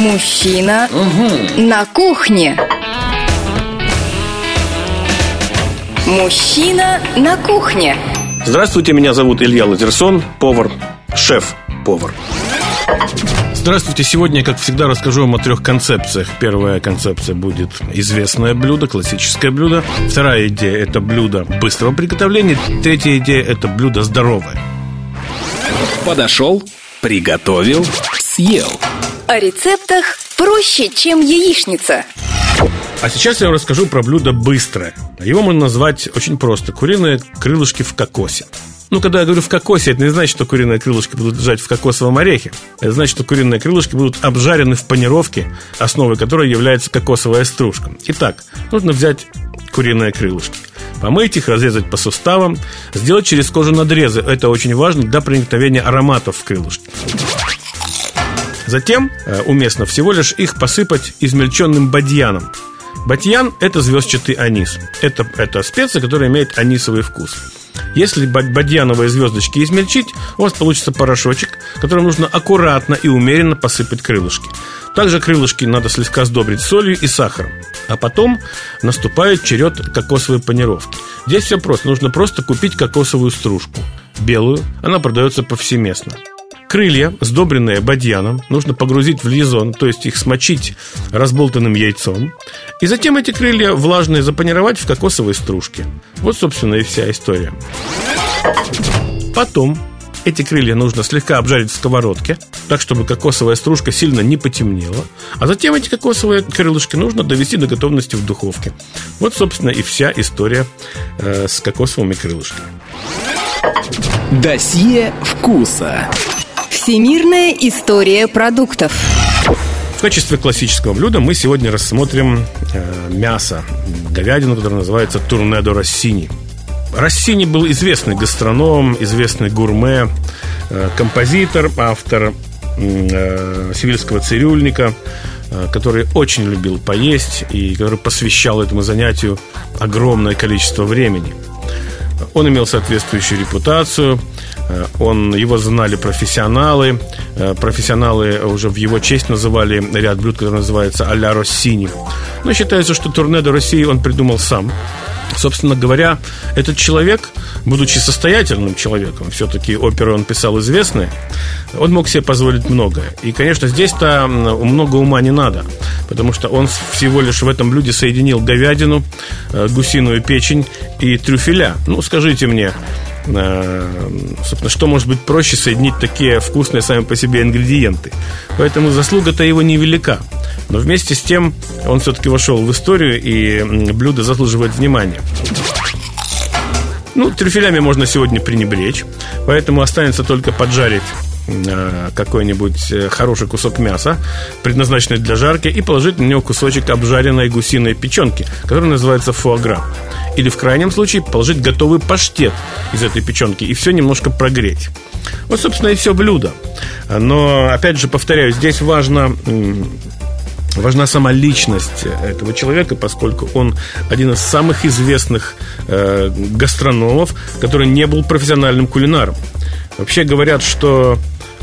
Мужчина на кухне. Мужчина на кухне. Здравствуйте, меня зовут Илья Лазерсон, повар, шеф-повар. Здравствуйте, сегодня, как всегда, расскажу вам о трех концепциях. Первая концепция будет известное блюдо, классическое блюдо. Вторая идея – это блюдо быстрого приготовления. Третья идея – это блюдо здоровое. Подошел, приготовил, съел. О рецептах проще, чем яичница. А сейчас я вам расскажу про блюдо быстрое. Его можно назвать очень просто – куриные крылышки в кокосе. Ну, когда я говорю в кокосе, это не значит, что куриные крылышки будут лежать в кокосовом орехе. Это значит, что куриные крылышки будут обжарены в панировке, основой которой является кокосовая стружка. Итак, нужно взять куриные крылышки. Помыть их, разрезать по суставам, сделать через кожу надрезы. Это очень важно для проникновения ароматов в крылышки. Затем э, уместно всего лишь их посыпать измельченным бадьяном. Бадьян – это звездчатый анис. Это, это специя, которая имеет анисовый вкус. Если бадьяновые звездочки измельчить, у вас получится порошочек, которым нужно аккуратно и умеренно посыпать крылышки. Также крылышки надо слегка сдобрить солью и сахаром. А потом наступает черед кокосовой панировки. Здесь все просто. Нужно просто купить кокосовую стружку. Белую. Она продается повсеместно. Крылья, сдобренные бадьяном, нужно погрузить в лизон, то есть их смочить разболтанным яйцом. И затем эти крылья влажные запанировать в кокосовой стружке. Вот, собственно, и вся история. Потом эти крылья нужно слегка обжарить в сковородке, так, чтобы кокосовая стружка сильно не потемнела. А затем эти кокосовые крылышки нужно довести до готовности в духовке. Вот, собственно, и вся история э, с кокосовыми крылышками. Досье вкуса. Всемирная история продуктов. В качестве классического блюда мы сегодня рассмотрим э, мясо, говядину, которое называется турнедо Россини. Россини был известный гастроном, известный гурме, э, композитор, автор э, сивильского цирюльника, э, который очень любил поесть и который посвящал этому занятию огромное количество времени. Он имел соответствующую репутацию, Э, он, его знали профессионалы. Э, профессионалы уже в его честь называли ряд блюд, который называется «Аля Россини». Но считается, что турне до России он придумал сам. Собственно говоря, этот человек, будучи состоятельным человеком, все-таки оперы он писал известные, он мог себе позволить многое. И, конечно, здесь-то много ума не надо, потому что он всего лишь в этом блюде соединил говядину, э, гусиную печень и трюфеля. Ну, скажите мне, собственно, что может быть проще соединить такие вкусные сами по себе ингредиенты. Поэтому заслуга-то его невелика. Но вместе с тем он все-таки вошел в историю, и блюдо заслуживает внимания. Ну, трюфелями можно сегодня пренебречь, поэтому останется только поджарить э, какой-нибудь э, хороший кусок мяса, предназначенный для жарки, и положить на него кусочек обжаренной гусиной печенки, который называется фуагра. Или в крайнем случае положить готовый паштет из этой печенки и все немножко прогреть. Вот, собственно, и все блюдо. Но, опять же, повторяю, здесь важно важна сама личность этого человека, поскольку он один из самых известных э, гастрономов, который не был профессиональным кулинаром. Вообще говорят, что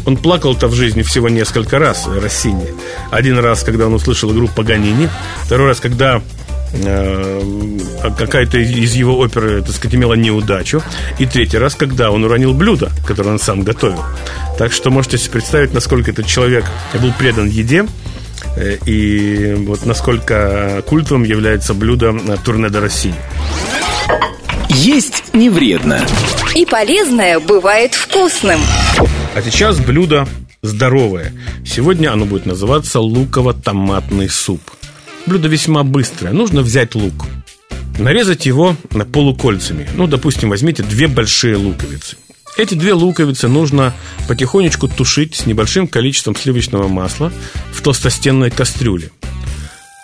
он плакал-то в жизни всего несколько раз, Россини. Один раз, когда он услышал игру Паганини, второй раз, когда Э, какая-то из его оперы, так сказать, имела неудачу. И третий раз, когда он уронил блюдо, которое он сам готовил. Так что можете себе представить, насколько этот человек был предан еде. Э, и вот насколько культовым является блюдо турне до России. Есть не вредно. И полезное бывает вкусным. А сейчас блюдо здоровое. Сегодня оно будет называться луково-томатный суп. Блюдо весьма быстрое. Нужно взять лук, нарезать его на полукольцами. Ну, допустим, возьмите две большие луковицы. Эти две луковицы нужно потихонечку тушить с небольшим количеством сливочного масла в толстостенной кастрюле.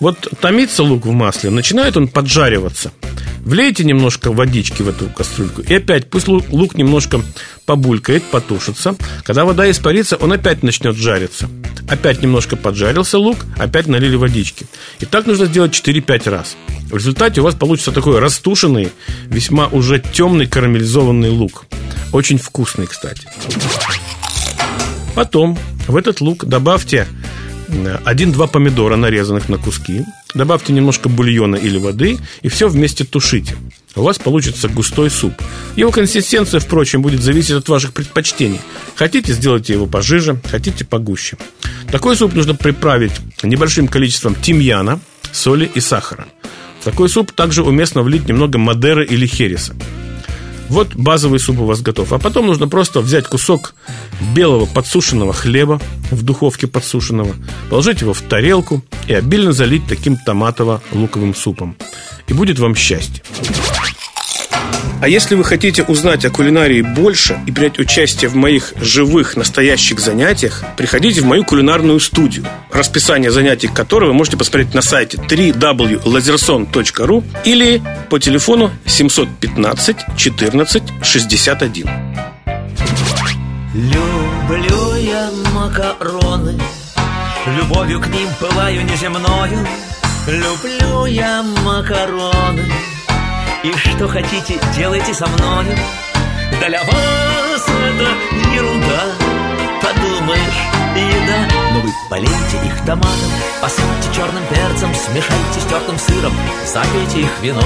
Вот томится лук в масле, начинает он поджариваться. Влейте немножко водички в эту кастрюльку. И опять пусть лук, немножко побулькает, потушится. Когда вода испарится, он опять начнет жариться. Опять немножко поджарился лук, опять налили водички. И так нужно сделать 4-5 раз. В результате у вас получится такой растушенный, весьма уже темный карамелизованный лук. Очень вкусный, кстати. Потом в этот лук добавьте один-два помидора, нарезанных на куски. Добавьте немножко бульона или воды и все вместе тушите. У вас получится густой суп. Его консистенция, впрочем, будет зависеть от ваших предпочтений. Хотите, сделайте его пожиже, хотите погуще. Такой суп нужно приправить небольшим количеством тимьяна, соли и сахара. В такой суп также уместно влить немного мадеры или хереса. Вот базовый суп у вас готов. А потом нужно просто взять кусок белого подсушенного хлеба в духовке подсушенного, положить его в тарелку и обильно залить таким томатово-луковым супом. И будет вам счастье. А если вы хотите узнать о кулинарии больше и принять участие в моих живых, настоящих занятиях, приходите в мою кулинарную студию, расписание занятий которой вы можете посмотреть на сайте www.lazerson.ru или по телефону 715 14 61. Люблю я макароны, любовью к ним пылаю неземною. Люблю я макароны, и что хотите, делайте со мною Для вас это ерунда. Подумаешь, еда. Но вы полейте их томатом Посыпьте черным перцем Смешайте с тертым сыром Запейте их вином.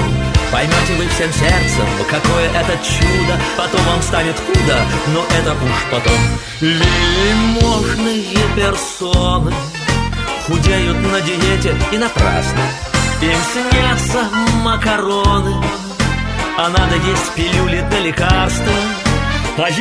Поймете вы всем сердцем Какое это чудо. Потом вам станет худо Но это уж потом. Вельможные персоны Худеют на диете и напрасно. Им снятся макароны А надо есть пилюли для лекарства. А я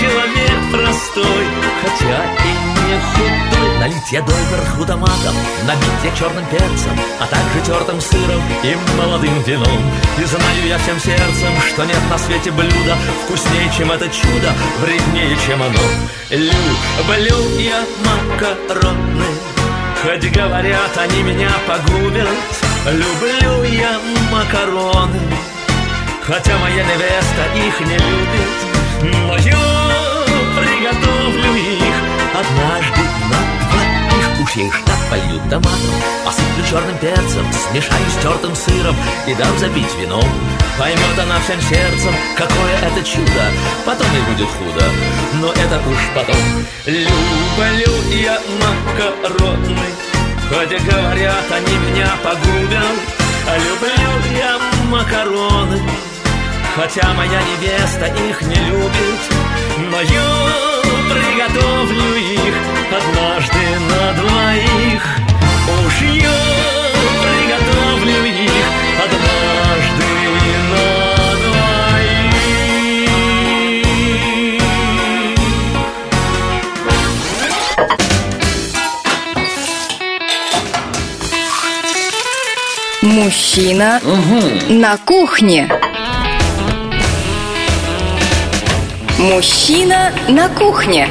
человек простой Хотя и не худой. Налить я доверху томатом Набить я черным перцем А также тертым сыром и молодым вином. И знаю я всем сердцем Что нет на свете блюда Вкуснее, чем это чудо Вреднее, чем оно. Люблю я макароны. Хоть говорят, они меня погубят. Люблю я макароны Хотя моя невеста их не любит Но я приготовлю их Однажды на двоих. Уж я их так полью томатом Посыплю черным перцем Смешаю с тертым сыром И дам запить вином Поймет она всем сердцем Какое это чудо Потом и будет худо. Но это уж потом. Люблю я макароны Хотя говорят, они меня погубят. Люблю я макароны Хотя моя невеста их не любит Но я приготовлю их Однажды на двоих. Уж я приготовлю их Однажды на Мужчина на кухне. Мужчина на кухне.